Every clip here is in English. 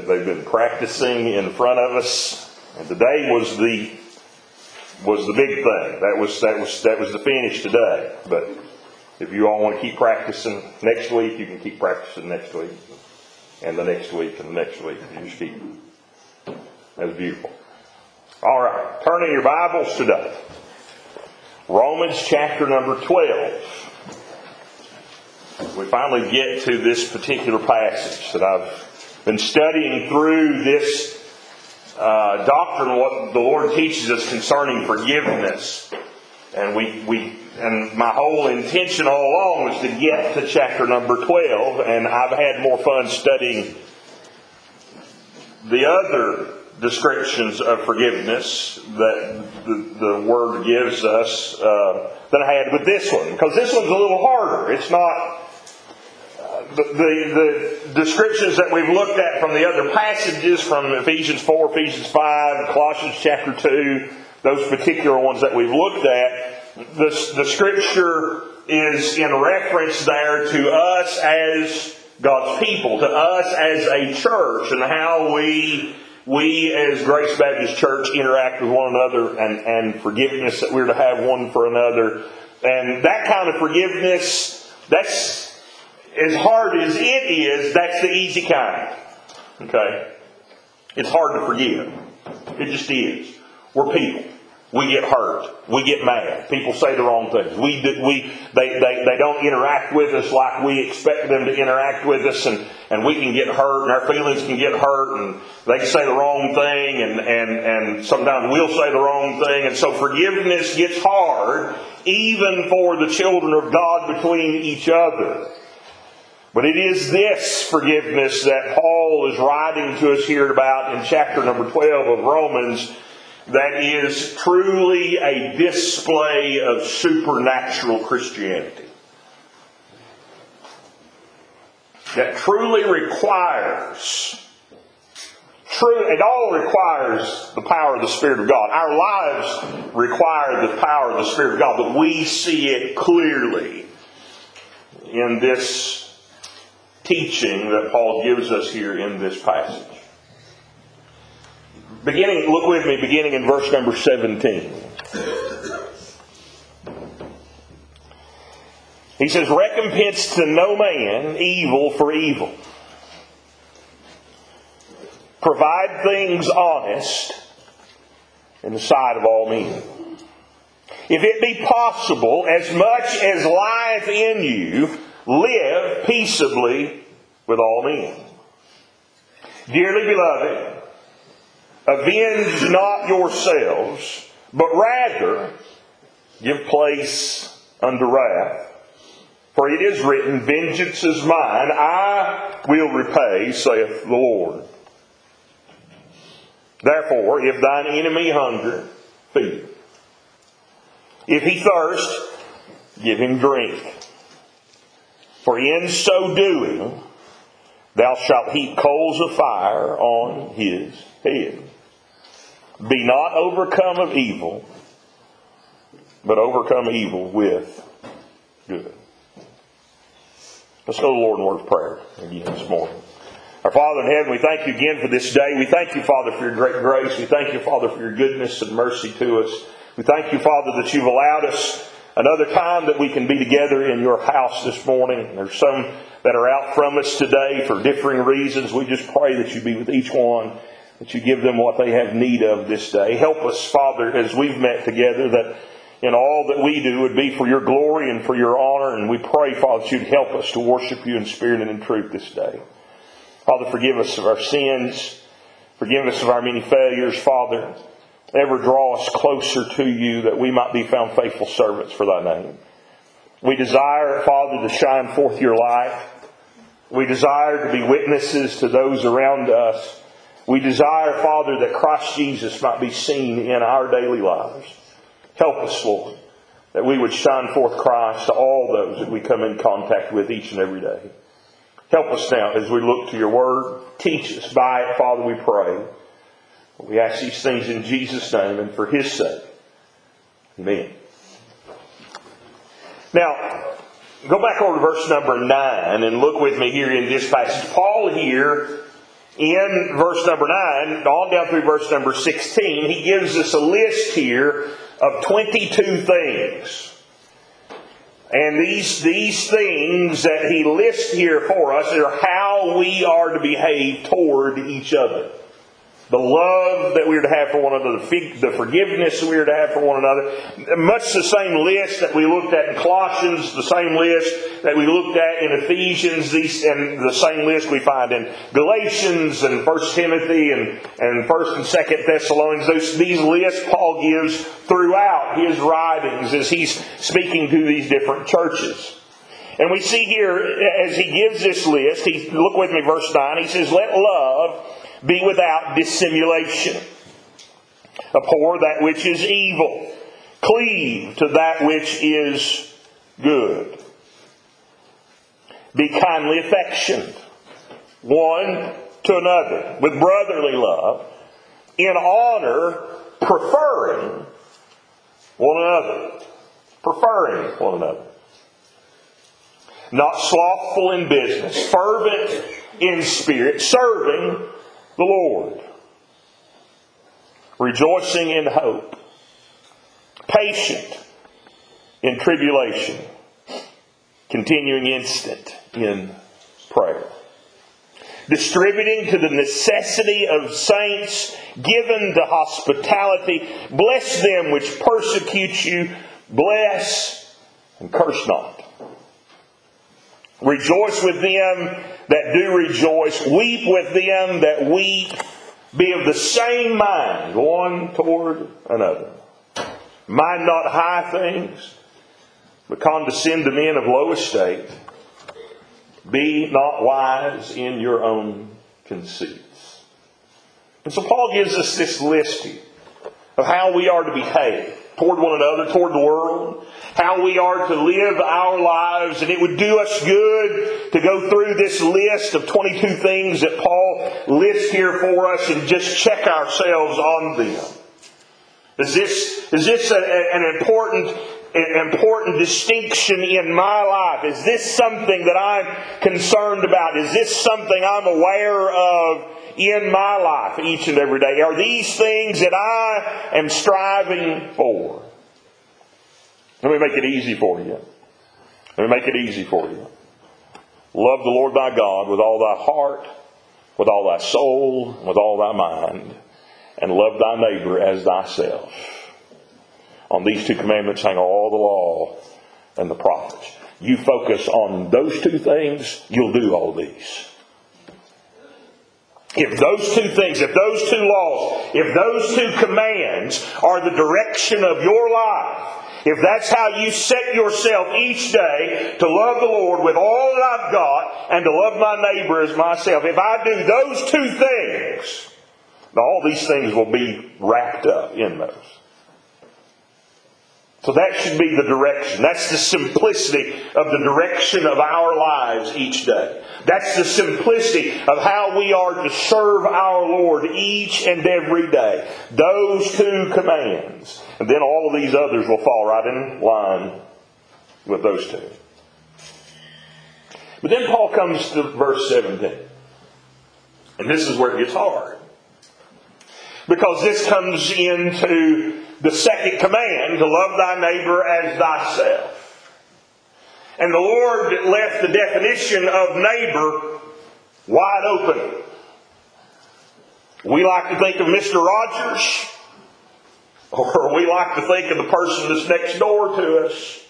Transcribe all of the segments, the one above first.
They've been practicing in front of us, and today was the was the big thing. That was that was that was the finish today. But if you all want to keep practicing next week, you can keep practicing next week, and the next week, and the next week. You just keep. That's beautiful. All right, turn in your Bibles today. Romans chapter number twelve. We finally get to this particular passage that I've been studying through this uh, doctrine, what the Lord teaches us concerning forgiveness. And we, we, and my whole intention all along was to get to chapter number 12, and I've had more fun studying the other descriptions of forgiveness that the, the Word gives us uh, than I had with this one. Because this one's a little harder. It's not the, the, descriptions that we've looked at from the other passages, from Ephesians 4, Ephesians 5, Colossians chapter 2, those particular ones that we've looked at, the, the scripture is in reference there to us as God's people, to us as a church, and how we, we as Grace Baptist Church interact with one another and, and forgiveness that we're to have one for another. And that kind of forgiveness, that's as hard as it is, that's the easy kind. Okay? It's hard to forgive. It just is. We're people. We get hurt. We get mad. People say the wrong things. We, we, they, they, they don't interact with us like we expect them to interact with us, and, and we can get hurt, and our feelings can get hurt, and they can say the wrong thing, and, and, and sometimes we'll say the wrong thing, and so forgiveness gets hard, even for the children of God between each other. But it is this forgiveness that Paul is writing to us here about in chapter number 12 of Romans that is truly a display of supernatural Christianity. That truly requires, true, it all requires the power of the Spirit of God. Our lives require the power of the Spirit of God, but we see it clearly in this teaching that Paul gives us here in this passage. Beginning, look with me, beginning in verse number 17. He says, Recompense to no man evil for evil. Provide things honest in the sight of all men. If it be possible, as much as lieth in you, live peaceably with all men. Dearly beloved, avenge not yourselves, but rather give place unto wrath. For it is written, Vengeance is mine, I will repay, saith the Lord. Therefore, if thine enemy hunger, feed him. If he thirst, give him drink. For in so doing, thou shalt heap coals of fire on his head. Be not overcome of evil, but overcome evil with good. Let's go to the Lord in word of prayer again this morning. Our Father in heaven, we thank you again for this day. We thank you, Father, for your great grace. We thank you, Father, for your goodness and mercy to us. We thank you, Father, that you've allowed us another time that we can be together in your house this morning. There's some that are out from us today for differing reasons. We just pray that you be with each one, that you give them what they have need of this day. Help us, Father, as we've met together, that in all that we do would be for your glory and for your honor. And we pray, Father, that you'd help us to worship you in spirit and in truth this day. Father, forgive us of our sins. Forgive us of our many failures, Father ever draw us closer to you that we might be found faithful servants for thy name. We desire, Father, to shine forth your light. We desire to be witnesses to those around us. We desire, Father, that Christ Jesus might be seen in our daily lives. Help us, Lord, that we would shine forth Christ to all those that we come in contact with each and every day. Help us now as we look to your word. Teach us by it, Father, we pray. We ask these things in Jesus' name and for His sake. Amen. Now, go back over to verse number 9 and look with me here in this passage. Paul here in verse number 9, on down through verse number 16, he gives us a list here of 22 things. And these, these things that he lists here for us are how we are to behave toward each other the love that we are to have for one another, the forgiveness we are to have for one another. Much the same list that we looked at in Colossians, the same list that we looked at in Ephesians, these, and the same list we find in Galatians and 1 Timothy and, and 1 and 2 Thessalonians. Those, these lists Paul gives throughout his writings as he's speaking to these different churches. And we see here, as he gives this list, he, look with me, verse 9, he says, Let love be without dissimulation. Abhor that which is evil. Cleave to that which is good. Be kindly affectioned one to another with brotherly love, in honor, preferring one another. Preferring one another. Not slothful in business, fervent in spirit, serving the Lord, rejoicing in hope, patient in tribulation, continuing instant in prayer. Distributing to the necessity of saints, given to hospitality, bless them which persecute you, bless and curse not. Rejoice with them that do rejoice. Weep with them that weep. Be of the same mind one toward another. Mind not high things, but condescend to men of low estate. Be not wise in your own conceits. And so Paul gives us this list here of how we are to behave toward one another, toward the world, how we are to live our lives, and it would do us good to go through this list of 22 things that Paul lists here for us and just check ourselves on them. Is this, is this a, an important an important distinction in my life? Is this something that I'm concerned about? Is this something I'm aware of in my life each and every day? Are these things that I am striving for? Let me make it easy for you. Let me make it easy for you. Love the Lord thy God with all thy heart, with all thy soul, with all thy mind, and love thy neighbor as thyself. On these two commandments hang all the law and the prophets. You focus on those two things, you'll do all these. If those two things, if those two laws, if those two commands are the direction of your life, if that's how you set yourself each day to love the Lord with all that I've got and to love my neighbor as myself, if I do those two things, all these things will be wrapped up in those. So that should be the direction. That's the simplicity of the direction of our lives each day. That's the simplicity of how we are to serve our Lord each and every day. Those two commands. And then all of these others will fall right in line with those two. But then Paul comes to verse 17. And this is where it gets hard. Because this comes into the second command to love thy neighbor as thyself. And the Lord left the definition of neighbor wide open. We like to think of Mr. Rogers, or we like to think of the person that's next door to us.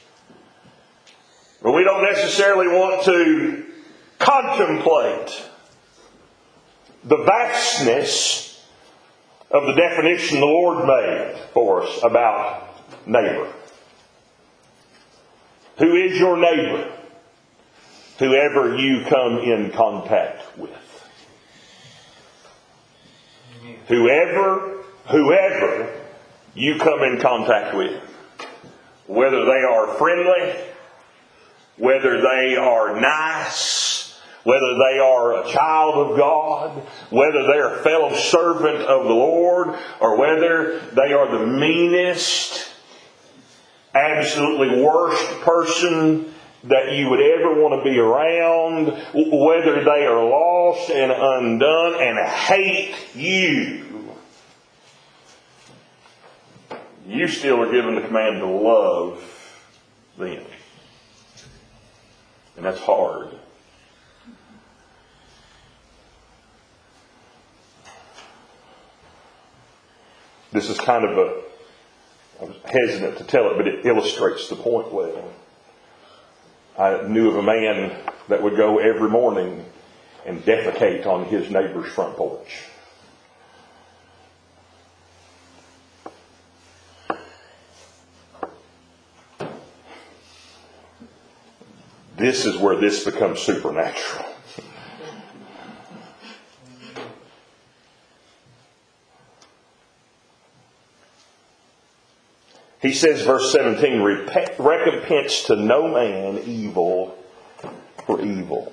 But we don't necessarily want to contemplate the vastness of the definition the Lord made for us about neighbor. Who is your neighbor? Whoever you come in contact with. Whoever, whoever you come in contact with. Whether they are friendly, whether they are nice, whether they are a child of God, whether they're a fellow servant of the Lord, or whether they are the meanest, absolutely worst person that you would ever want to be around, whether they are lost and undone and hate you, you still are given the command to love them. And that's hard. This is kind of a, I was hesitant to tell it, but it illustrates the point well. I knew of a man that would go every morning and defecate on his neighbor's front porch. This is where this becomes supernatural. He says, verse 17, recompense to no man evil for evil.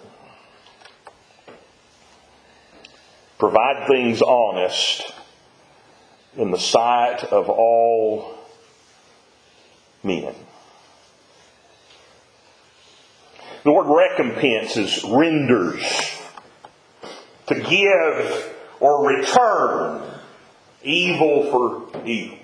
Provide things honest in the sight of all men. The word recompense is renders. To give or return evil for evil.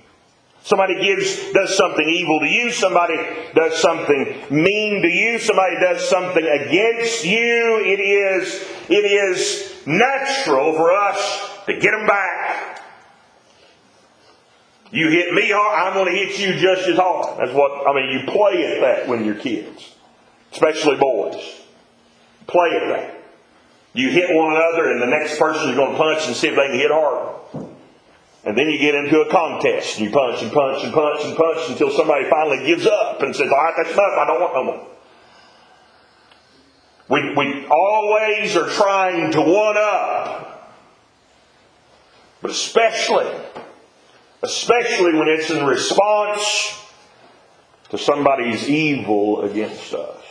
Somebody gives, does something evil to you. Somebody does something mean to you. Somebody does something against you. It is, it is natural for us to get them back. You hit me hard, I'm going to hit you just as hard. That's what, I mean, you play at that when you're kids. Especially boys. Play at that. You hit one another and the next person is going to punch and see if they can hit harder. And then you get into a contest. You punch and punch and punch and punch until somebody finally gives up and says, all right, that's enough. I don't want no more. We, we always are trying to one up. But especially, especially when it's in response to somebody's evil against us.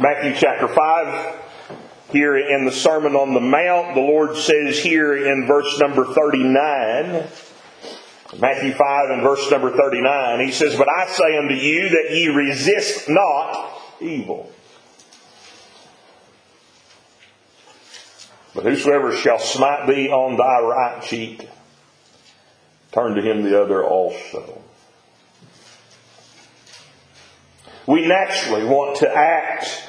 Matthew chapter 5, here in the Sermon on the Mount, the Lord says here in verse number 39, Matthew 5 and verse number 39, He says, But I say unto you that ye resist not evil. But whosoever shall smite thee on thy right cheek, turn to him the other also. We naturally want to act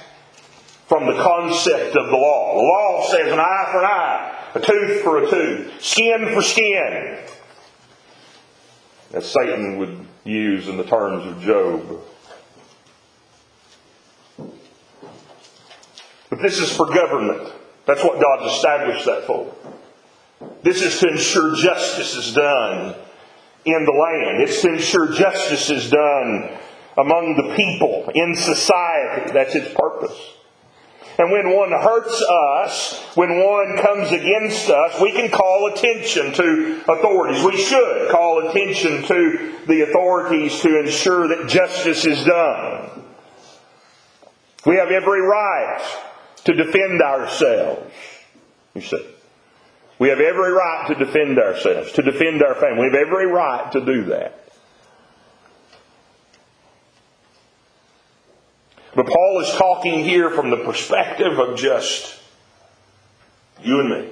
from the concept of the law. The law says an eye for an eye, a tooth for a tooth, skin for skin. As Satan would use in the terms of Job. But this is for government. That's what God's established that for. This is to ensure justice is done in the land. It's to ensure justice is done among the people, in society. That's its purpose. And when one hurts us, when one comes against us, we can call attention to authorities. We should call attention to the authorities to ensure that justice is done. We have every right to defend ourselves. You see. We have every right to defend ourselves, to defend our family. We have every right to do that. But Paul is talking here from the perspective of just you and me.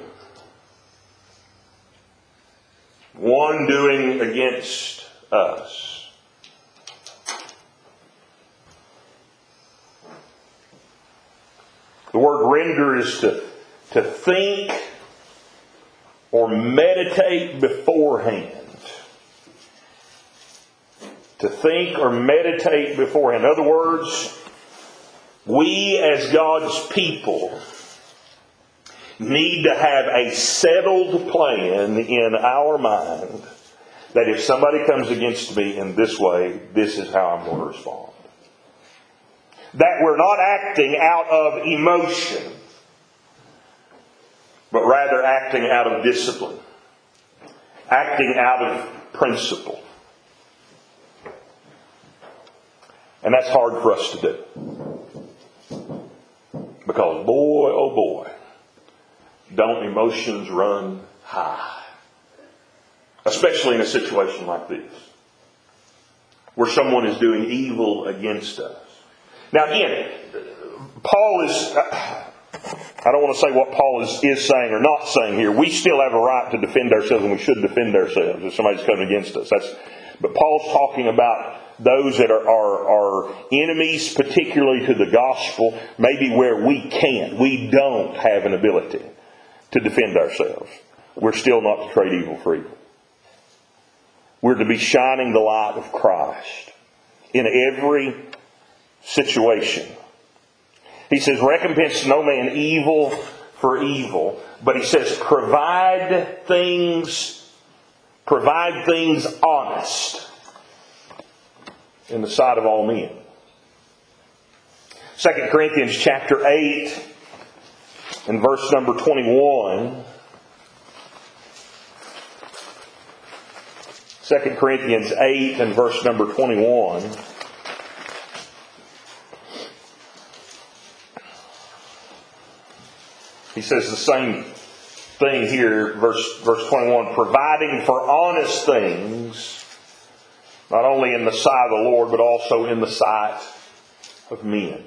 One doing against us. The word render is to, to think or meditate beforehand. To think or meditate beforehand. In other words, we, as God's people, need to have a settled plan in our mind that if somebody comes against me in this way, this is how I'm going to respond. That we're not acting out of emotion, but rather acting out of discipline, acting out of principle. And that's hard for us to do. Because boy, oh boy, don't emotions run high. Especially in a situation like this. where someone is doing evil against us. Now, again, Paul is. I don't want to say what Paul is, is saying or not saying here. We still have a right to defend ourselves, and we should defend ourselves if somebody's coming against us. That's, but Paul's talking about those that are, are, are enemies, particularly to the gospel, maybe where we can't, we don't have an ability to defend ourselves. We're still not to trade evil for evil. We're to be shining the light of Christ in every situation. He says, recompense no man evil for evil. But he says, provide things, provide things honest in the sight of all men. 2 Corinthians chapter 8 and verse number 21. 2 Corinthians 8 and verse number 21. He says the same thing here, verse, verse 21, providing for honest things, not only in the sight of the Lord, but also in the sight of men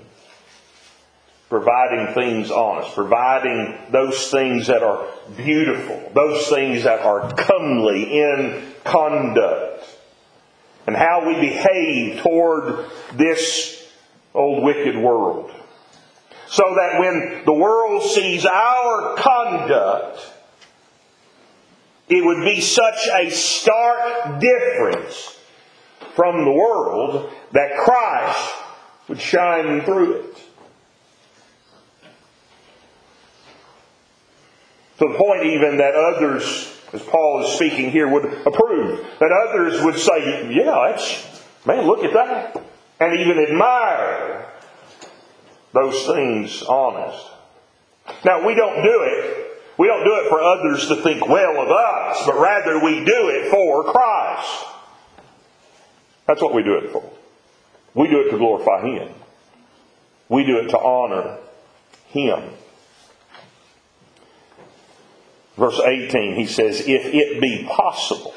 providing things honest, providing those things that are beautiful, those things that are comely in conduct, and how we behave toward this old wicked world. So that when the world sees our conduct, it would be such a stark difference from the world that Christ would shine through it. To the point even that others, as Paul is speaking here, would approve. That others would say, yeah, that's, man, look at that. And even admire those things honest. Now, we don't do it. We don't do it for others to think well of us, but rather we do it for Christ. That's what we do it for. We do it to glorify Him. We do it to honor Him. Verse 18, he says, If it be possible,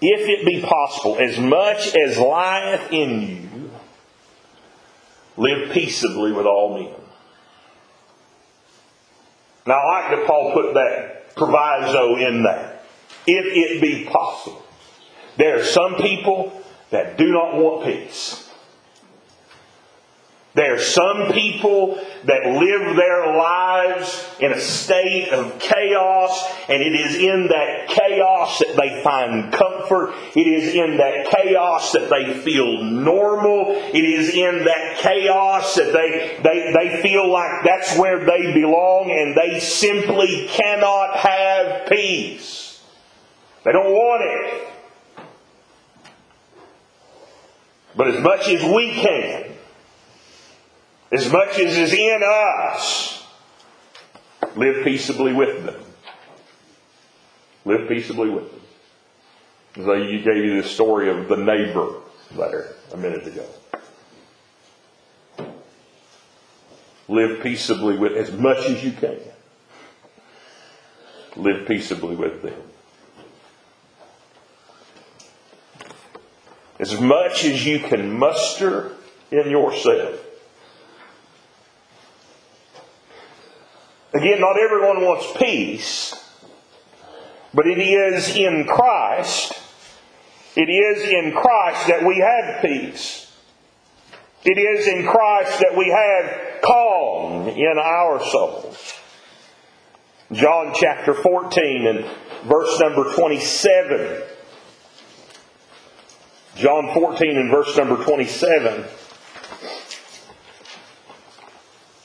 if it be possible, as much as lieth in you, live peaceably with all men. Now, I like that Paul put that proviso in there. If it be possible. There are some people that do not want peace. There are some people that live their lives in a state of chaos, and it is in that chaos that they find comfort. It is in that chaos that they feel normal. It is in that chaos that they, they, they feel like that's where they belong, and they simply cannot have peace. They don't want it. But as much as we can, as much as is in us, live peaceably with them. Live peaceably with them. As I gave you the story of the neighbor there a minute ago. Live peaceably with as much as you can. Live peaceably with them. As much as you can muster in yourself Again, not everyone wants peace, but it is in Christ. It is in Christ that we have peace. It is in Christ that we have calm in our souls. John chapter 14 and verse number 27. John 14 and verse number 27.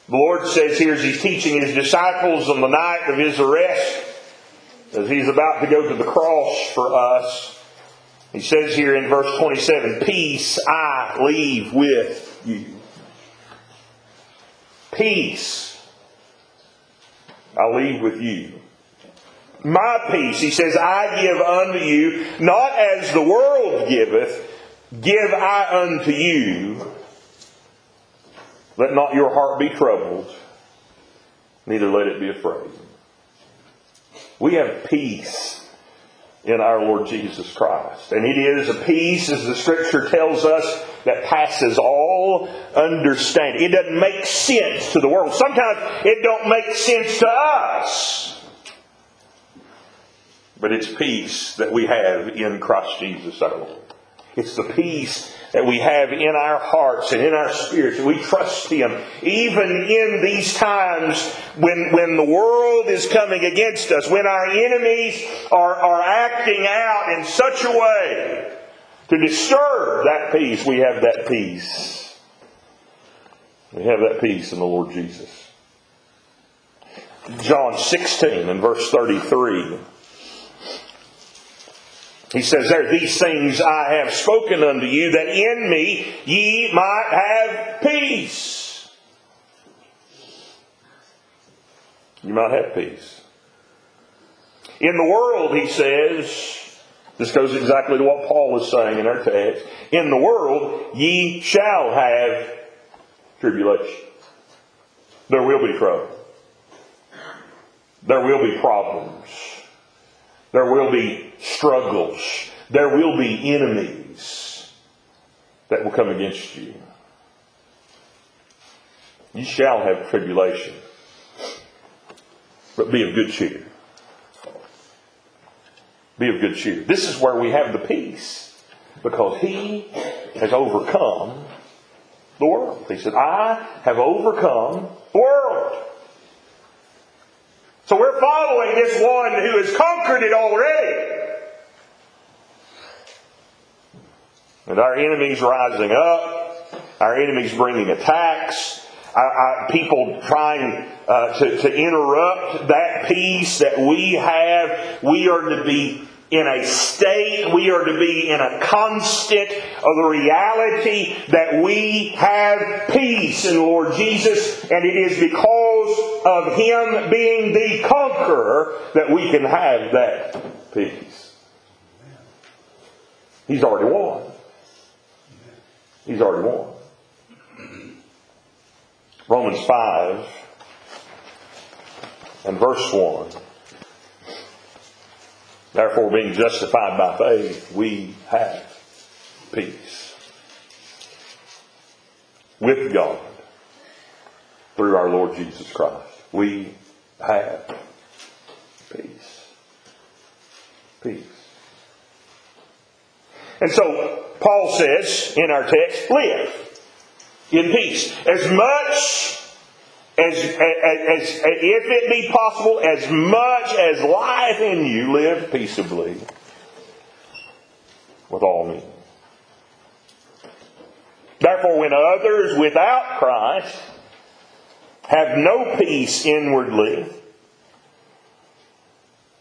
The Lord says here as He's teaching His disciples on the night of His arrest, as He's about to go to the cross for us, He says here in verse 27, Peace I leave with you. Peace I leave with you. My peace, he says, I give unto you, not as the world giveth, give I unto you. Let not your heart be troubled, neither let it be afraid. We have peace in our Lord Jesus Christ. And it is a peace, as the scripture tells us, that passes all understanding. It doesn't make sense to the world. Sometimes it don't make sense to us. But it's peace that we have in Christ Jesus our Lord. It's the peace that we have in our hearts and in our spirits. We trust Him. Even in these times when, when the world is coming against us, when our enemies are, are acting out in such a way to disturb that peace, we have that peace. We have that peace in the Lord Jesus. John 16 and verse 33. He says there, these things I have spoken unto you, that in me ye might have peace. You might have peace. In the world, he says, this goes exactly to what Paul is saying in our text. In the world, ye shall have tribulation. There will be trouble. There will be problems. There will be struggles. There will be enemies that will come against you. You shall have tribulation, but be of good cheer. Be of good cheer. This is where we have the peace because he has overcome the world. He said, I have overcome the world. So we're following this one who has conquered it already. And our enemies rising up, our enemies bringing attacks, our, our people trying uh, to, to interrupt that peace that we have. We are to be in a state, we are to be in a constant of the reality that we have peace in the Lord Jesus, and it is because of Him being the conqueror that we can have that peace. He's already won. He's already won. Romans 5 and verse 1. Therefore, being justified by faith, we have peace with God through our Lord Jesus Christ. We have peace. Peace. And so, Paul says in our text, live in peace. As much as, as, as, if it be possible, as much as life in you, live peaceably with all men. Therefore, when others without Christ have no peace inwardly,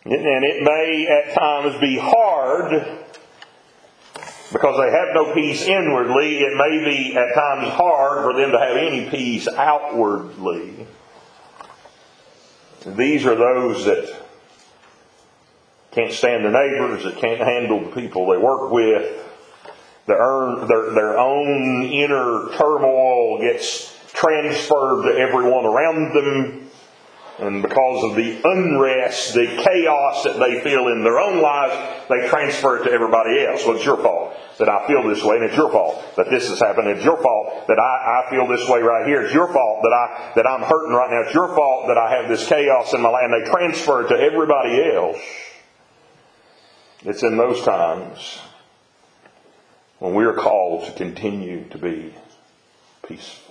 and it may at times be hard because they have no peace inwardly, it may be at times hard for them to have any peace outwardly. These are those that can't stand their neighbors, that can't handle the people they work with. Their, their, their own inner turmoil gets transferred to everyone around them. And because of the unrest, the chaos that they feel in their own lives, they transfer it to everybody else. Well, it's your fault that I feel this way, and it's your fault that this has happened. It's your fault that I, I feel this way right here. It's your fault that I that I'm hurting right now. It's your fault that I have this chaos in my life. And they transfer it to everybody else. It's in those times when we are called to continue to be peaceful.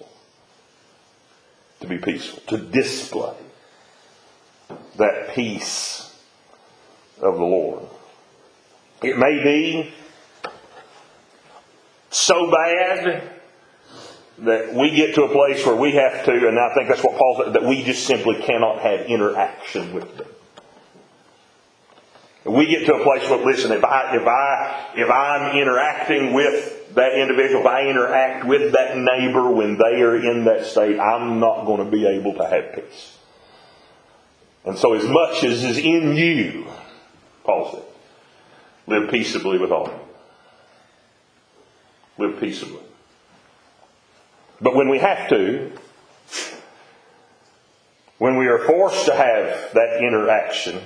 To be peaceful. To display that peace of the Lord. It may be so bad that we get to a place where we have to, and I think that's what Paul said, that we just simply cannot have interaction with them. We get to a place where, listen, if I, if I, if I'm interacting with that individual, if I interact with that neighbor when they are in that state, I'm not going to be able to have peace. And so, as much as is in you, Paul said, live peaceably with all. Live peaceably. But when we have to, when we are forced to have that interaction,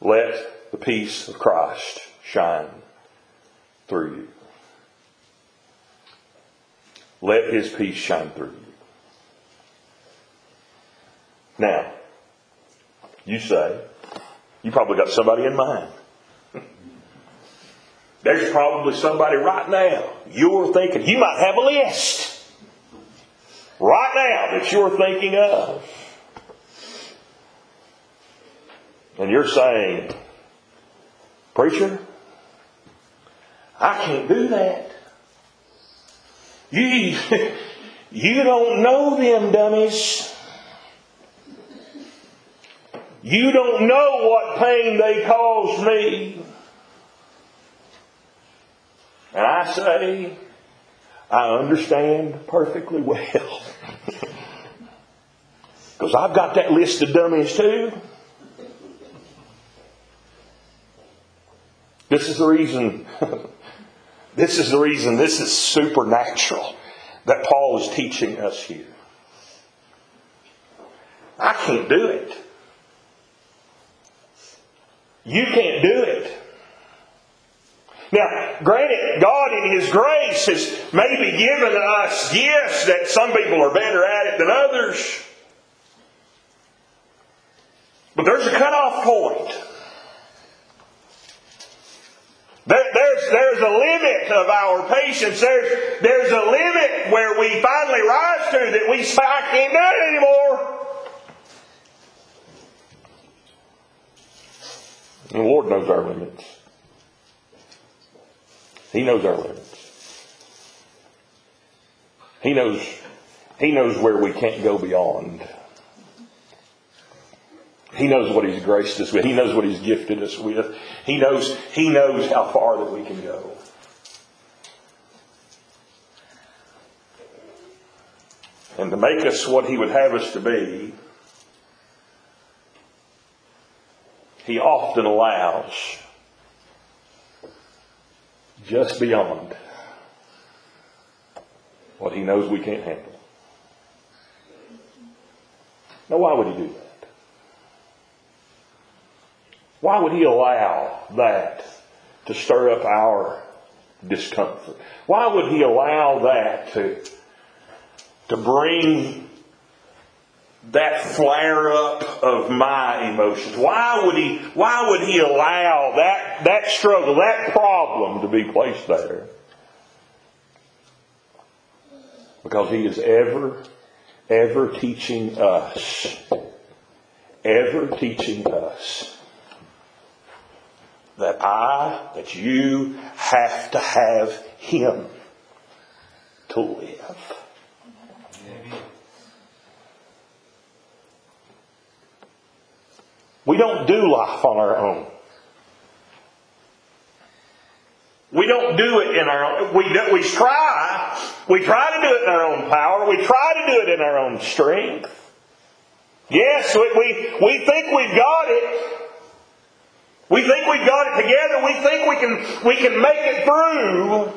let the peace of Christ shine through you. Let his peace shine through you. Now, you say, you probably got somebody in mind. There's probably somebody right now you're thinking, you might have a list right now that you're thinking of. And you're saying, Preacher, I can't do that. You, you don't know them dummies. You don't know what pain they caused me. And I say, I understand perfectly well. Because I've got that list of dummies too. This is the reason, this is the reason this is supernatural that Paul is teaching us here. I can't do it. You can't do it. Now, granted, God in His grace has maybe given us gifts that some people are better at it than others. But there's a cutoff point. There, there's, there's a limit of our patience. There's, there's a limit where we finally rise to that we say, I can't do it anymore. And the Lord knows our limits. He knows our limits. He knows, he knows where we can't go beyond. He knows what He's graced us with. He knows what He's gifted us with. He knows, he knows how far that we can go. And to make us what He would have us to be, He often allows just beyond what He knows we can't handle. Now, why would He do that? Why would he allow that to stir up our discomfort? Why would he allow that to, to bring that flare up of my emotions? Why would he, why would he allow that, that struggle, that problem to be placed there? Because he is ever, ever teaching us, ever teaching us that I, that you have to have Him to live. We don't do life on our own. We don't do it in our own. We, do, we try. We try to do it in our own power. We try to do it in our own strength. Yes, we, we, we think we've got it. We think we've got it together. We think we can, we can make it through.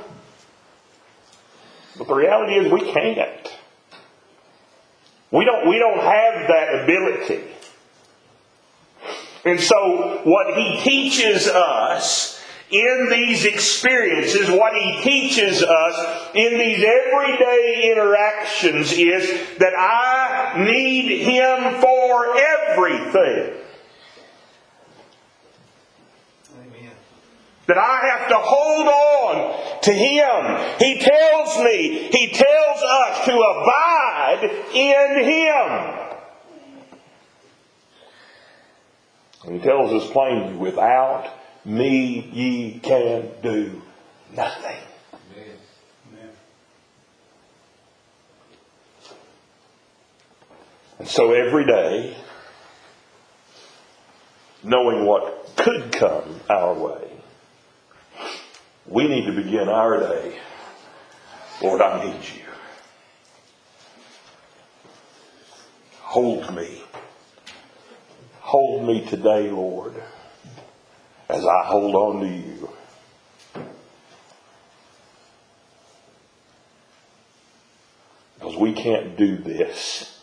But the reality is we can't. We don't, we don't have that ability. And so what he teaches us in these experiences, what he teaches us in these everyday interactions is that I need him for everything. That I have to hold on to Him. He tells me, He tells us to abide in Him. And He tells us plainly, without me ye can do nothing. And so every day, knowing what could come our way, we need to begin our day. Lord, I need you. Hold me. Hold me today, Lord, as I hold on to you. Because we can't do this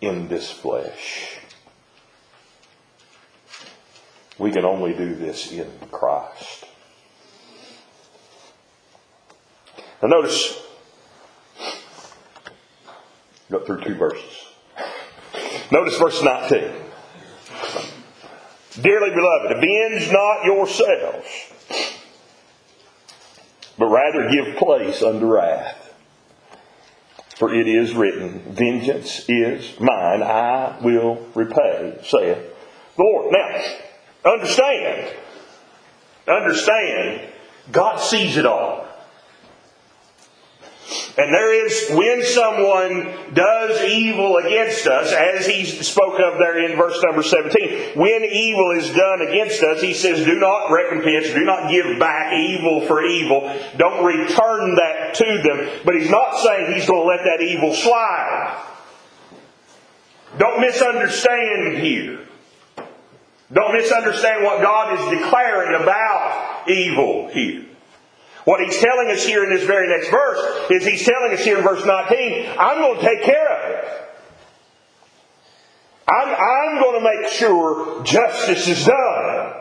in this flesh. We can only do this in Christ. Now notice, got through two verses. Notice verse 19. Dearly beloved, avenge not yourselves, but rather give place unto wrath. For it is written, Vengeance is mine, I will repay, saith the Lord. Now, understand, understand, God sees it all. And there is, when someone does evil against us, as he spoke of there in verse number 17, when evil is done against us, he says, do not recompense, do not give back evil for evil, don't return that to them. But he's not saying he's going to let that evil slide. Don't misunderstand here. Don't misunderstand what God is declaring about evil here. What he's telling us here in this very next verse is he's telling us here in verse 19, I'm going to take care of it. I'm, I'm going to make sure justice is done.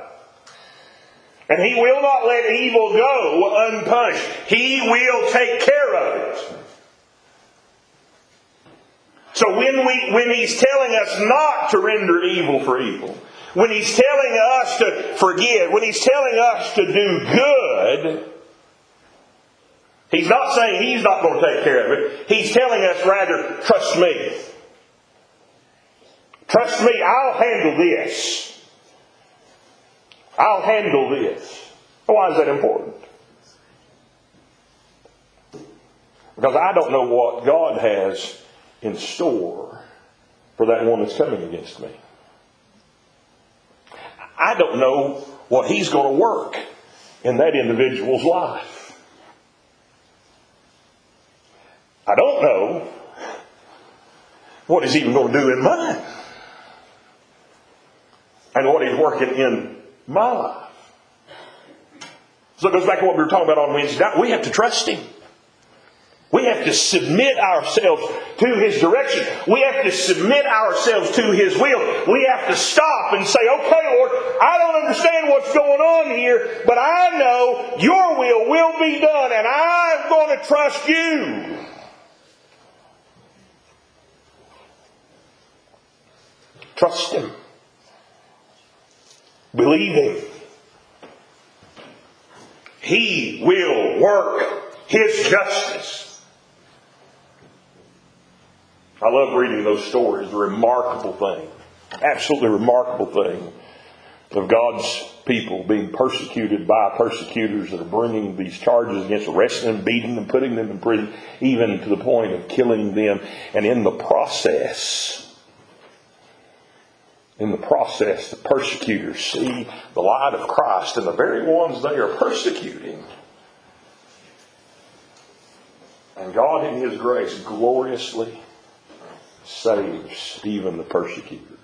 And he will not let evil go unpunished. He will take care of it. So when we when he's telling us not to render evil for evil, when he's telling us to forgive, when he's telling us to do good, He's not saying he's not going to take care of it. He's telling us rather, trust me. Trust me, I'll handle this. I'll handle this. Why is that important? Because I don't know what God has in store for that one that's coming against me. I don't know what He's going to work in that individual's life. I don't know what he's even going to do in mine and what he's working in my life. So it goes back to what we were talking about on Wednesday night. We have to trust him. We have to submit ourselves to His direction. We have to submit ourselves to His will. We have to stop and say, okay, Lord, I don't understand what's going on here, but I know your will will be done, and I'm going to trust you. Trust Him. Believe Him. He will work His justice. I love reading those stories. A remarkable thing. Absolutely remarkable thing of God's people being persecuted by persecutors that are bringing these charges against, arresting them, beating them, putting them in prison, even to the point of killing them. And in the process, in the process, the persecutors see the light of Christ and the very ones they are persecuting. And God, in His grace, gloriously saves even the persecutors.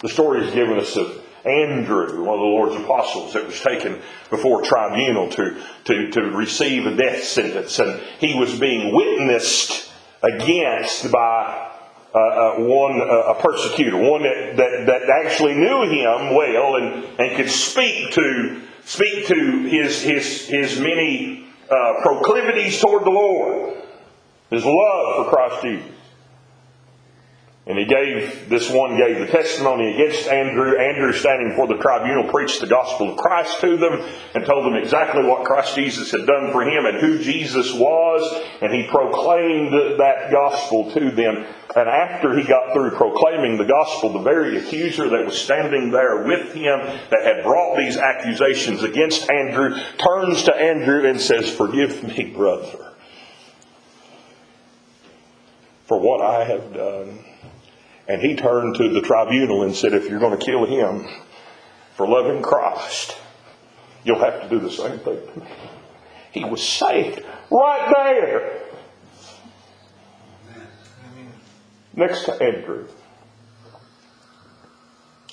The story is given us of Andrew, one of the Lord's apostles, that was taken before tribunal to, to, to receive a death sentence. And he was being witnessed against by uh, uh, one uh, a persecutor, one that, that, that actually knew him well and, and could speak to speak to his his his many uh, proclivities toward the Lord, his love for Christ Jesus. And he gave, this one gave the testimony against Andrew. Andrew, standing before the tribunal, preached the gospel of Christ to them and told them exactly what Christ Jesus had done for him and who Jesus was. And he proclaimed that gospel to them. And after he got through proclaiming the gospel, the very accuser that was standing there with him that had brought these accusations against Andrew turns to Andrew and says, Forgive me, brother, for what I have done. And he turned to the tribunal and said, if you're going to kill him for loving Christ, you'll have to do the same thing. He was saved right there. Next to Andrew.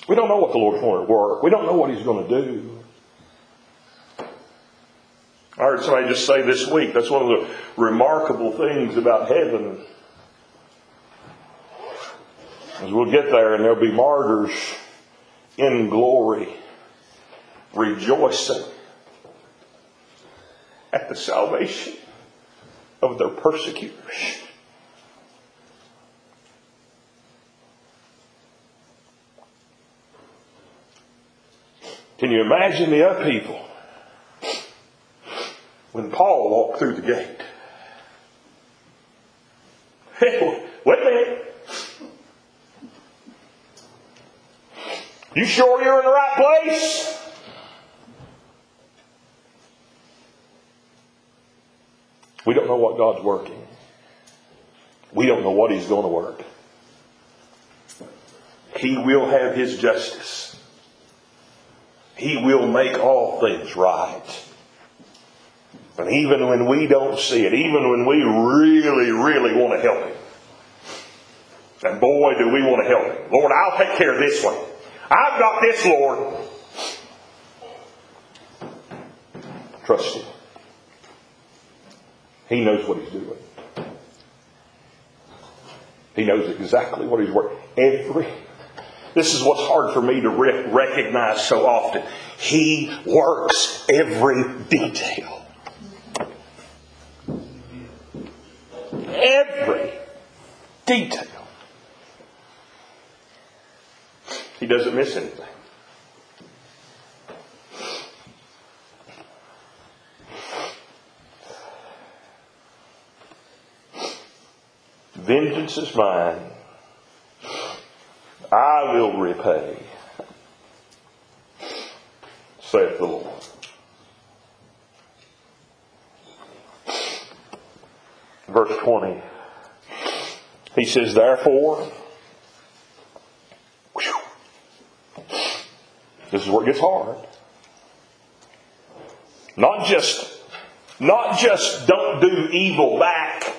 We don't know what the Lord's going to work. We don't know what He's going to do. I heard somebody just say this week that's one of the remarkable things about heaven As we'll get there and there'll be martyrs in glory, rejoicing at the salvation of their persecutors. Can you imagine the upheaval when Paul walked through the gate? Hey, wait a minute. You sure you're in the right place? We don't know what God's working. We don't know what He's going to work. He will have His justice. He will make all things right. And even when we don't see it, even when we really, really want to help Him, and boy, do we want to help Him. Lord, I'll take care of this one. I've got this, Lord. Trust Him. He knows what He's doing. He knows exactly what He's working. Every. This is what's hard for me to re- recognize so often. He works every detail. Every detail. He doesn't miss anything. Vengeance is mine. I will repay, saith the Lord. Verse 20. He says, Therefore, This is where it gets hard. Not just, not just don't do evil back.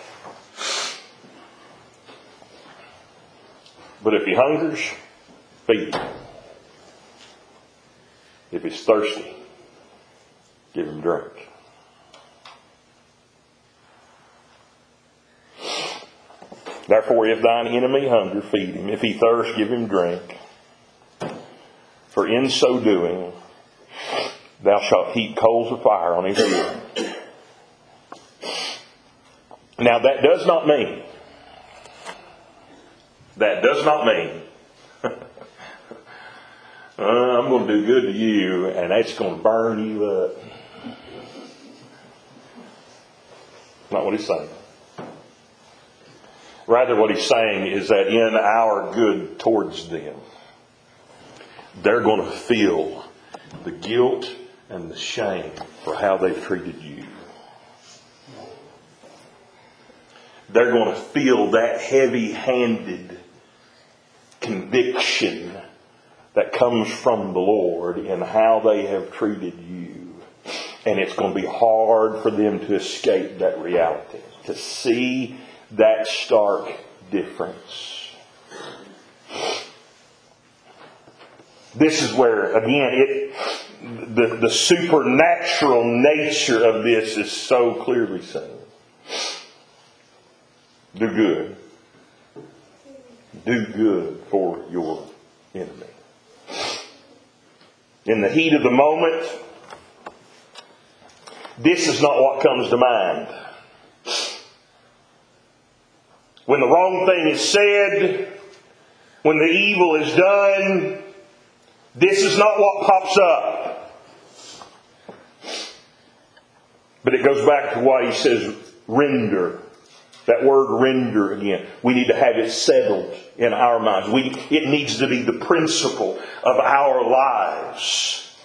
But if he hungers, feed him. If he's thirsty, give him drink. Therefore, if thine enemy hunger, feed him. If he thirst, give him drink. For in so doing, thou shalt heap coals of fire on his head. Now that does not mean, that does not mean, uh, I'm going to do good to you and that's going to burn you up. Not what he's saying. Rather, what he's saying is that in our good towards them, they're going to feel the guilt and the shame for how they've treated you. They're going to feel that heavy handed conviction that comes from the Lord in how they have treated you. And it's going to be hard for them to escape that reality, to see that stark difference. This is where, again, it, the, the supernatural nature of this is so clearly seen. Do good. Do good for your enemy. In the heat of the moment, this is not what comes to mind. When the wrong thing is said, when the evil is done, this is not what pops up. But it goes back to why he says render. That word render again. We need to have it settled in our minds. We, it needs to be the principle of our lives.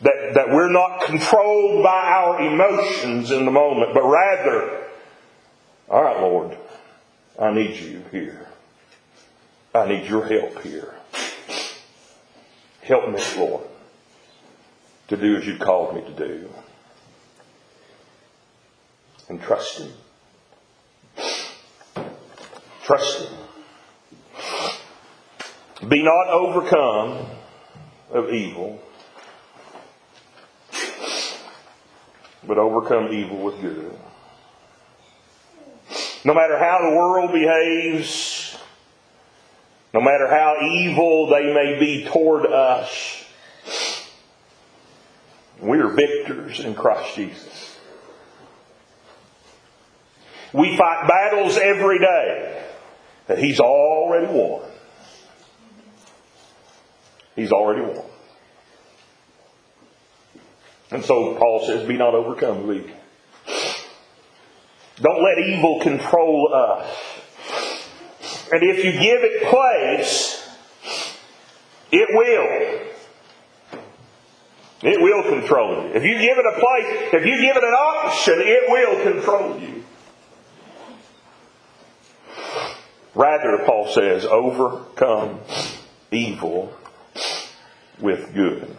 That, that we're not controlled by our emotions in the moment, but rather, all right, Lord, I need you here. I need your help here. Help me, Lord, to do as you called me to do. And trust Him. Trust Him. Be not overcome of evil, but overcome evil with good. No matter how the world behaves, no matter how evil they may be toward us, we are victors in Christ Jesus. We fight battles every day that He's already won. He's already won. And so Paul says, Be not overcome evil. Don't let evil control us. And if you give it place, it will. It will control you. If you give it a place, if you give it an option, it will control you. Rather, Paul says, overcome evil with good.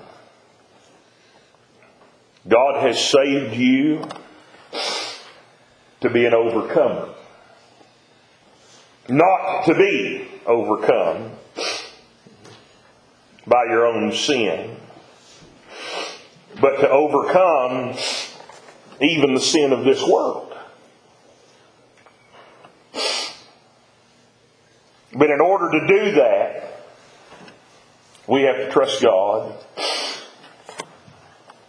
God has saved you to be an overcomer. Not to be overcome by your own sin, but to overcome even the sin of this world. But in order to do that, we have to trust God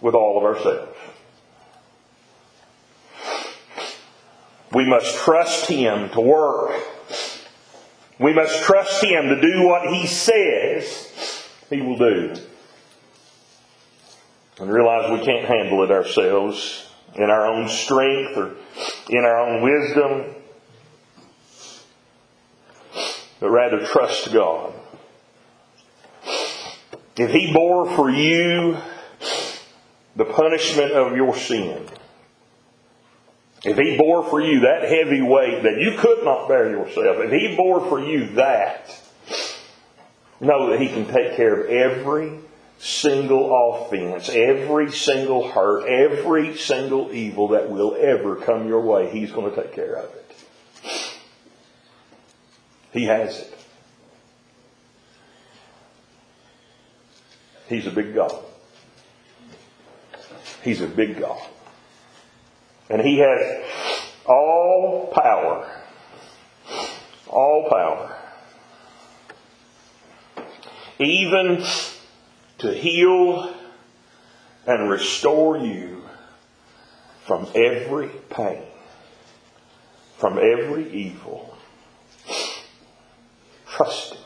with all of ourselves. We must trust Him to work. We must trust Him to do what He says He will do. And realize we can't handle it ourselves in our own strength or in our own wisdom, but rather trust God. If He bore for you the punishment of your sin. If he bore for you that heavy weight that you could not bear yourself, if he bore for you that, know that he can take care of every single offense, every single hurt, every single evil that will ever come your way. He's going to take care of it. He has it. He's a big God. He's a big God. And He has all power. All power. Even to heal and restore you from every pain, from every evil. Trust Him.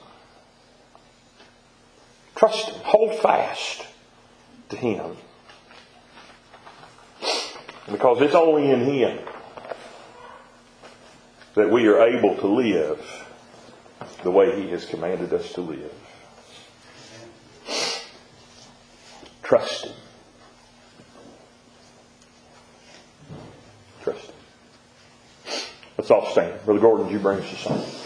Trust Him. Hold fast to Him. Because it's only in Him that we are able to live the way He has commanded us to live. Trust Him. Trust Him. Let's all stand. Brother Gordon, you bring us a song?